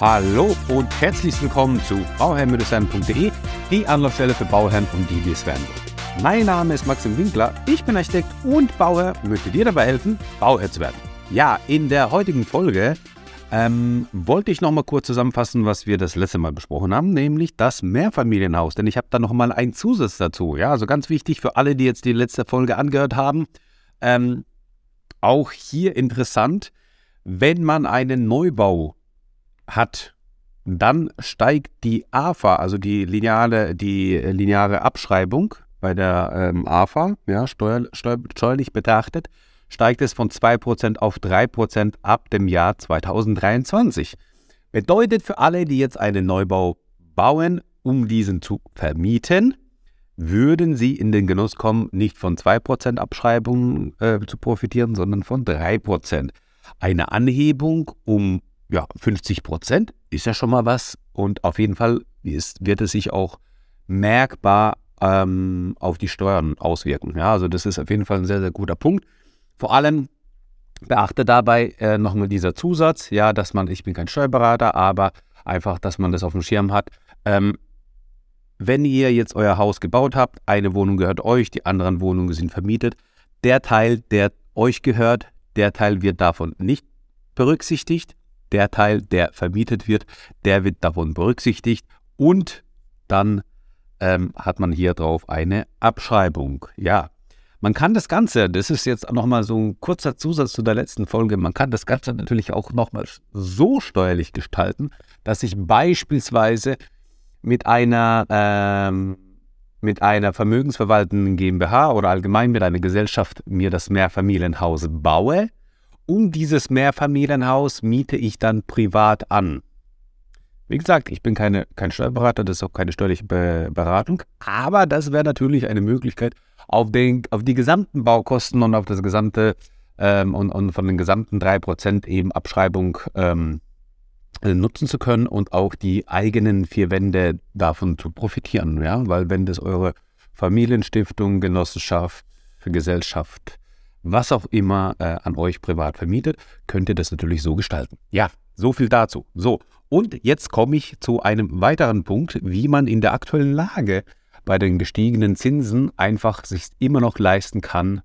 Hallo und herzlich willkommen zu bauherrn-sein.de, die Anlaufstelle für Bauherren und die, die es werden wollen. Mein Name ist Maxim Winkler, ich bin Architekt und Bauherr, möchte dir dabei helfen, Bauherr zu werden. Ja, in der heutigen Folge ähm, wollte ich nochmal kurz zusammenfassen, was wir das letzte Mal besprochen haben, nämlich das Mehrfamilienhaus. Denn ich habe da nochmal einen Zusatz dazu. Ja, also ganz wichtig für alle, die jetzt die letzte Folge angehört haben. Ähm, auch hier interessant, wenn man einen Neubau hat, dann steigt die AFA, also die lineare, die lineare Abschreibung bei der ähm, AFA, ja, steuer, steuer, steuerlich betrachtet, steigt es von 2% auf 3% ab dem Jahr 2023. Bedeutet für alle, die jetzt einen Neubau bauen, um diesen zu vermieten, würden sie in den Genuss kommen, nicht von 2% Abschreibung äh, zu profitieren, sondern von 3%. Eine Anhebung um ja, 50 Prozent ist ja schon mal was und auf jeden Fall ist, wird es sich auch merkbar ähm, auf die Steuern auswirken. Ja, also das ist auf jeden Fall ein sehr, sehr guter Punkt. Vor allem beachte dabei äh, nochmal dieser Zusatz, ja, dass man, ich bin kein Steuerberater, aber einfach, dass man das auf dem Schirm hat. Ähm, wenn ihr jetzt euer Haus gebaut habt, eine Wohnung gehört euch, die anderen Wohnungen sind vermietet, der Teil, der euch gehört, der Teil wird davon nicht berücksichtigt der Teil, der vermietet wird, der wird davon berücksichtigt und dann ähm, hat man hier drauf eine Abschreibung. Ja, man kann das Ganze, das ist jetzt nochmal so ein kurzer Zusatz zu der letzten Folge, man kann das Ganze natürlich auch nochmal so steuerlich gestalten, dass ich beispielsweise mit einer, ähm, mit einer vermögensverwaltenden GmbH oder allgemein mit einer Gesellschaft mir das Mehrfamilienhaus baue und dieses Mehrfamilienhaus miete ich dann privat an. Wie gesagt, ich bin keine, kein Steuerberater, das ist auch keine steuerliche Be Beratung, aber das wäre natürlich eine Möglichkeit, auf, den, auf die gesamten Baukosten und auf das gesamte ähm, und, und, von den gesamten 3% eben Abschreibung ähm, nutzen zu können und auch die eigenen vier Wände davon zu profitieren. Ja? Weil wenn das eure Familienstiftung, Genossenschaft, Gesellschaft was auch immer äh, an euch privat vermietet, könnt ihr das natürlich so gestalten. Ja, so viel dazu. So, und jetzt komme ich zu einem weiteren Punkt, wie man in der aktuellen Lage bei den gestiegenen Zinsen einfach sich immer noch leisten kann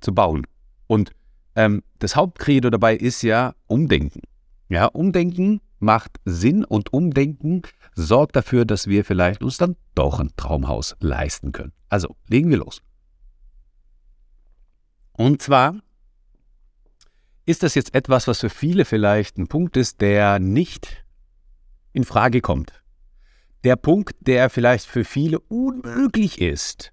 zu bauen. Und ähm, das Hauptcredo dabei ist ja Umdenken. Ja, Umdenken macht Sinn und Umdenken sorgt dafür, dass wir vielleicht uns dann doch ein Traumhaus leisten können. Also legen wir los. Und zwar ist das jetzt etwas, was für viele vielleicht ein Punkt ist, der nicht in Frage kommt. Der Punkt, der vielleicht für viele unmöglich ist.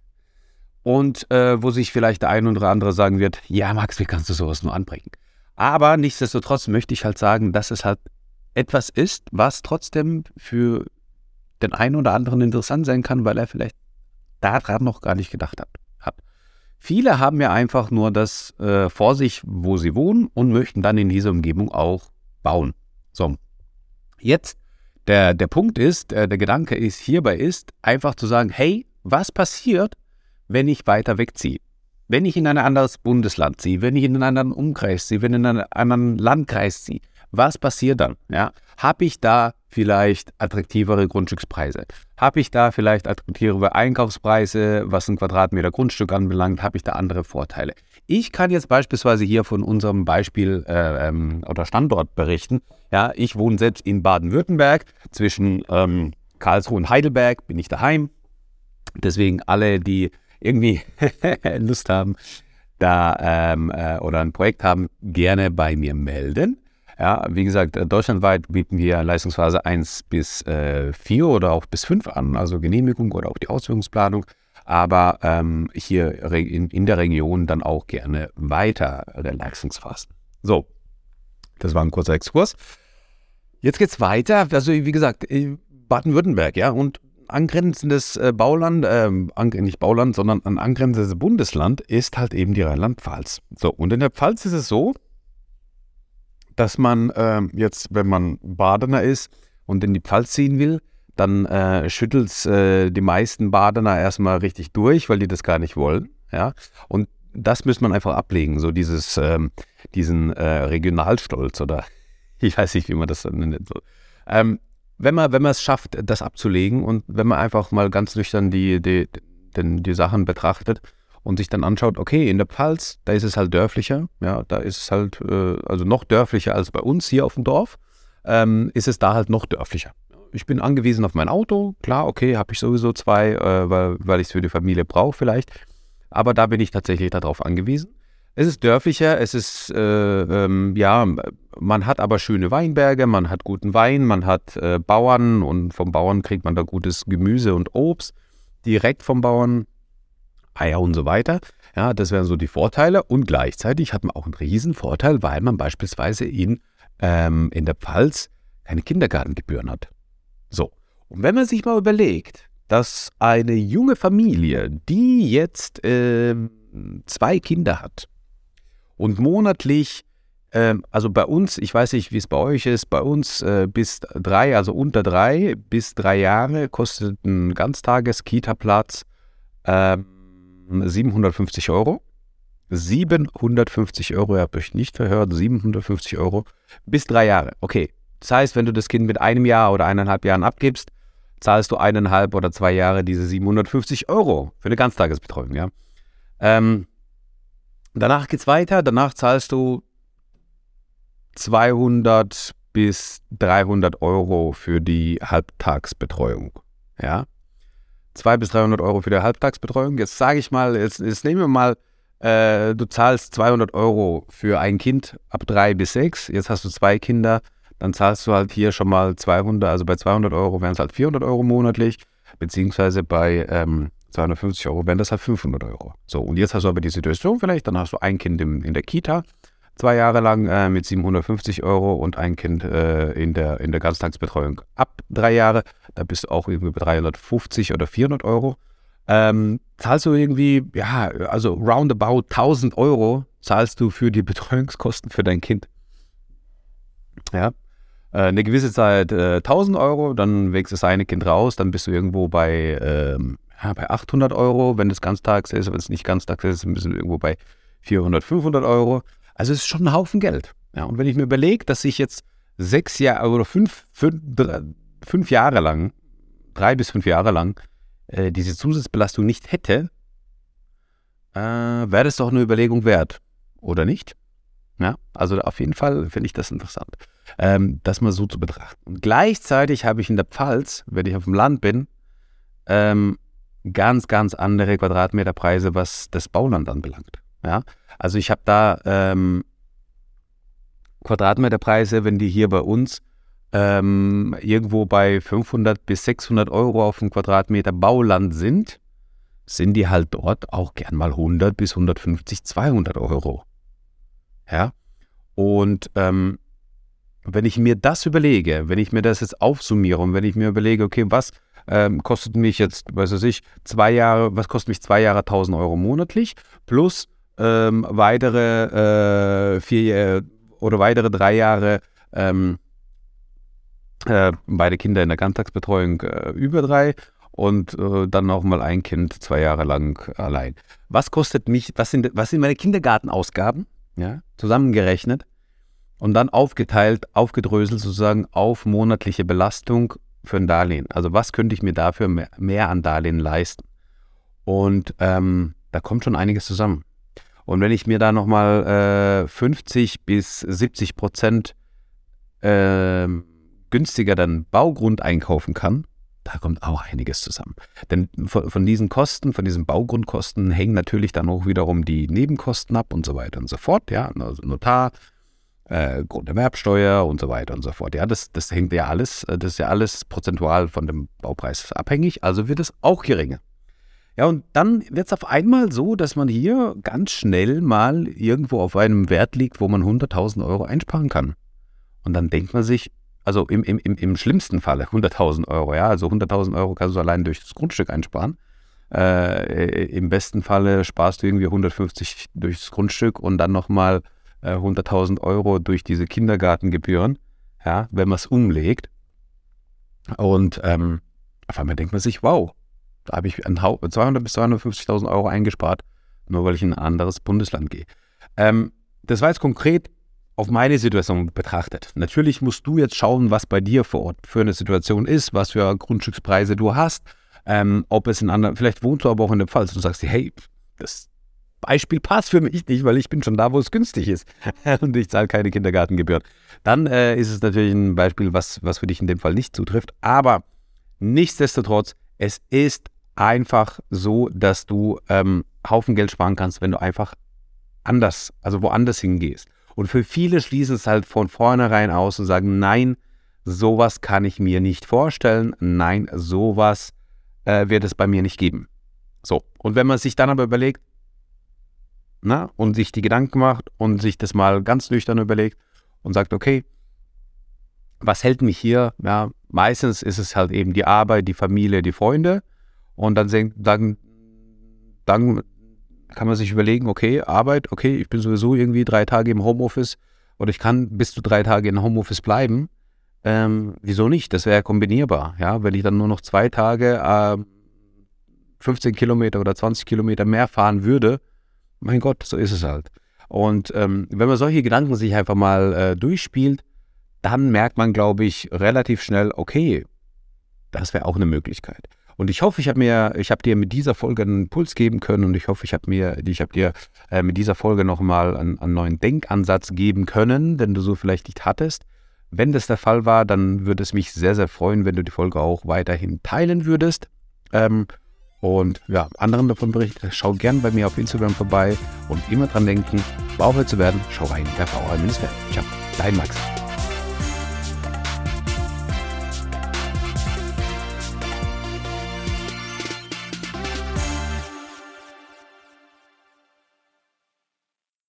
Und äh, wo sich vielleicht der ein oder andere sagen wird, ja Max, wie kannst du sowas nur anbringen? Aber nichtsdestotrotz möchte ich halt sagen, dass es halt etwas ist, was trotzdem für den einen oder anderen interessant sein kann, weil er vielleicht daran noch gar nicht gedacht hat. Viele haben ja einfach nur das äh, vor sich, wo sie wohnen und möchten dann in dieser Umgebung auch bauen. So, jetzt der, der Punkt ist, äh, der Gedanke ist hierbei ist, einfach zu sagen, hey, was passiert, wenn ich weiter wegziehe? Wenn ich in ein anderes Bundesland ziehe, wenn ich in einen anderen Umkreis ziehe, wenn ich in einen anderen Landkreis ziehe, was passiert dann? Ja? Habe ich da vielleicht attraktivere Grundstückspreise? Habe ich da vielleicht attraktivere Einkaufspreise, was ein Quadratmeter Grundstück anbelangt? Habe ich da andere Vorteile? Ich kann jetzt beispielsweise hier von unserem Beispiel äh, ähm, oder Standort berichten. Ja, ich wohne selbst in Baden-Württemberg. Zwischen ähm, Karlsruhe und Heidelberg bin ich daheim. Deswegen alle, die irgendwie Lust haben, da ähm, äh, oder ein Projekt haben, gerne bei mir melden. Ja, wie gesagt, äh, deutschlandweit bieten wir Leistungsphase 1 bis äh, 4 oder auch bis 5 an, also Genehmigung oder auch die Ausführungsplanung. Aber ähm, hier in, in, der Region dann auch gerne weiter Leistungsphasen. So, das war ein kurzer Exkurs. Jetzt geht's weiter. Also, wie gesagt, Baden-Württemberg, ja, und angrenzendes äh, Bauland, äh, nicht Bauland, sondern ein angrenzendes Bundesland ist halt eben die Rheinland-Pfalz. So, und in der Pfalz ist es so, dass man äh, jetzt, wenn man Badener ist und in die Pfalz ziehen will, dann äh, schüttelt es äh, die meisten Badener erstmal richtig durch, weil die das gar nicht wollen. Ja? Und das müsste man einfach ablegen, so dieses, ähm, diesen äh, Regionalstolz oder ich weiß nicht, wie man das nennt. So. Ähm, wenn man, wenn es schafft, das abzulegen und wenn man einfach mal ganz nüchtern die, die, die, die Sachen betrachtet und sich dann anschaut, okay, in der Pfalz, da ist es halt dörflicher, ja, da ist es halt, äh, also noch dörflicher als bei uns hier auf dem Dorf, ähm, ist es da halt noch dörflicher. Ich bin angewiesen auf mein Auto, klar, okay, habe ich sowieso zwei, äh, weil, weil ich es für die Familie brauche vielleicht, aber da bin ich tatsächlich darauf angewiesen. Es ist dörflicher, es ist, äh, ähm, ja, man hat aber schöne Weinberge, man hat guten Wein, man hat äh, Bauern und vom Bauern kriegt man da gutes Gemüse und Obst direkt vom Bauern, Eier und so weiter. Ja, das wären so die Vorteile und gleichzeitig hat man auch einen riesen Vorteil, weil man beispielsweise in, ähm, in der Pfalz keine Kindergartengebühren hat. So, und wenn man sich mal überlegt, dass eine junge Familie, die jetzt äh, zwei Kinder hat, und monatlich, äh, also bei uns, ich weiß nicht, wie es bei euch ist, bei uns äh, bis drei, also unter drei bis drei Jahre kostet ein Ganztages-Kita-Platz äh, 750 Euro. 750 Euro, ihr habt euch nicht verhört, 750 Euro bis drei Jahre. Okay, das heißt, wenn du das Kind mit einem Jahr oder eineinhalb Jahren abgibst, zahlst du eineinhalb oder zwei Jahre diese 750 Euro für eine Ganztagesbetreuung, ja. Ähm, Danach geht es weiter. Danach zahlst du 200 bis 300 Euro für die Halbtagsbetreuung. Ja. 200 bis 300 Euro für die Halbtagsbetreuung. Jetzt sage ich mal, jetzt, jetzt nehmen wir mal, äh, du zahlst 200 Euro für ein Kind ab drei bis sechs. Jetzt hast du zwei Kinder, dann zahlst du halt hier schon mal 200, also bei 200 Euro wären es halt 400 Euro monatlich, beziehungsweise bei ähm, 250 Euro wären das halt 500 Euro. So, und jetzt hast du aber die Situation vielleicht, dann hast du ein Kind im, in der Kita, zwei Jahre lang äh, mit 750 Euro und ein Kind äh, in, der, in der Ganztagsbetreuung ab drei Jahre, da bist du auch irgendwie bei 350 oder 400 Euro. Ähm, zahlst du irgendwie, ja, also roundabout 1000 Euro zahlst du für die Betreuungskosten für dein Kind. Ja, äh, eine gewisse Zeit äh, 1000 Euro, dann wächst das eine Kind raus, dann bist du irgendwo bei ähm, ja, bei 800 Euro, wenn es ganztags ist, wenn es nicht ganztags ist, sind wir irgendwo bei 400, 500 Euro. Also es ist schon ein Haufen Geld. Ja, und wenn ich mir überlege, dass ich jetzt sechs Jahre oder fünf, fünf, fünf Jahre lang, drei bis fünf Jahre lang, äh, diese Zusatzbelastung nicht hätte, äh, wäre das doch eine Überlegung wert, oder nicht? Ja, also auf jeden Fall finde ich das interessant, ähm, das mal so zu betrachten. Und gleichzeitig habe ich in der Pfalz, wenn ich auf dem Land bin, ähm, ganz, ganz andere Quadratmeterpreise, was das Bauland anbelangt. Ja? Also ich habe da ähm, Quadratmeterpreise, wenn die hier bei uns ähm, irgendwo bei 500 bis 600 Euro auf dem Quadratmeter Bauland sind, sind die halt dort auch gern mal 100 bis 150, 200 Euro. Ja, und ähm, wenn ich mir das überlege, wenn ich mir das jetzt aufsummiere und wenn ich mir überlege, okay, was ähm, kostet mich jetzt, weiß ich, zwei Jahre, was kostet mich zwei Jahre 1000 Euro monatlich plus ähm, weitere äh, vier oder weitere drei Jahre ähm, äh, beide Kinder in der Ganztagsbetreuung äh, über drei und äh, dann noch mal ein Kind zwei Jahre lang allein. Was kostet mich, was sind, was sind meine Kindergartenausgaben, ja, zusammengerechnet und dann aufgeteilt, aufgedröselt sozusagen auf monatliche Belastung für ein Darlehen. Also was könnte ich mir dafür mehr, mehr an Darlehen leisten? Und ähm, da kommt schon einiges zusammen. Und wenn ich mir da nochmal äh, 50 bis 70 Prozent äh, günstiger dann Baugrund einkaufen kann, da kommt auch einiges zusammen. Denn von, von, diesen Kosten, von diesen Baugrundkosten hängen natürlich dann auch wiederum die Nebenkosten ab und so weiter und so fort. Ja, also Notar, äh, Grunderwerbsteuer und so weiter und so fort. Ja, das, das hängt ja alles, äh, das ist ja alles prozentual von dem Baupreis abhängig, also wird es auch geringer. Ja, und dann wird es auf einmal so, dass man hier ganz schnell mal irgendwo auf einem Wert liegt, wo man 100.000 Euro einsparen kann. Und dann denkt man sich, also im, im, im schlimmsten Falle 100.000 Euro, ja, also 100.000 Euro kannst du allein durch das Grundstück einsparen. Äh, Im besten Falle sparst du irgendwie 150 durchs Grundstück und dann nochmal 100.000 äh, Euro durch diese Kindergartengebühren, ja, wenn man es umlegt. Und ähm, auf einmal denkt man sich, wow, da habe ich 200 bis 250.000 Euro eingespart, nur weil ich in ein anderes Bundesland gehe. Ähm, das war jetzt konkret auf meine Situation betrachtet. Natürlich musst du jetzt schauen, was bei dir vor Ort für eine Situation ist, was für Grundstückspreise du hast, ähm, ob es in anderen, vielleicht wohnst du aber auch in der Pfalz und sagst dir, hey, das Beispiel passt für mich nicht, weil ich bin schon da, wo es günstig ist und ich zahle keine Kindergartengebühren. Dann äh, ist es natürlich ein Beispiel, was, was für dich in dem Fall nicht zutrifft. Aber nichtsdestotrotz, es ist einfach so, dass du ähm, Haufen Geld sparen kannst, wenn du einfach anders, also woanders hingehst. Und für viele schließen es halt von vornherein aus und sagen, nein, sowas kann ich mir nicht vorstellen, nein, sowas äh, wird es bei mir nicht geben. So, und wenn man sich dann aber überlegt, na, und sich die Gedanken macht und sich das mal ganz nüchtern überlegt und sagt, okay, was hält mich hier? Ja, meistens ist es halt eben die Arbeit, die Familie, die Freunde. Und dann, dann, dann kann man sich überlegen, okay, Arbeit, okay, ich bin sowieso irgendwie drei Tage im Homeoffice oder ich kann bis zu drei Tage in Homeoffice bleiben. Ähm, wieso nicht? Das wäre kombinierbar. Ja, wenn ich dann nur noch zwei Tage äh, 15 Kilometer oder 20 Kilometer mehr fahren würde, mein Gott, so ist es halt. Und ähm, wenn man solche Gedanken sich einfach mal äh, durchspielt, dann merkt man, glaube ich, relativ schnell, okay, das wäre auch eine Möglichkeit. Und ich hoffe, ich habe mir, ich habe dir mit dieser Folge einen Impuls geben können und ich hoffe, ich habe mir, ich habe dir äh, mit dieser Folge nochmal einen, einen neuen Denkansatz geben können, den du so vielleicht nicht hattest. Wenn das der Fall war, dann würde es mich sehr, sehr freuen, wenn du die Folge auch weiterhin teilen würdest. Ähm, und ja, anderen davon berichten. Schau gern bei mir auf Instagram vorbei und immer dran denken, Bauherr zu werden, schau rein, der Bauherr Ciao, dein Max.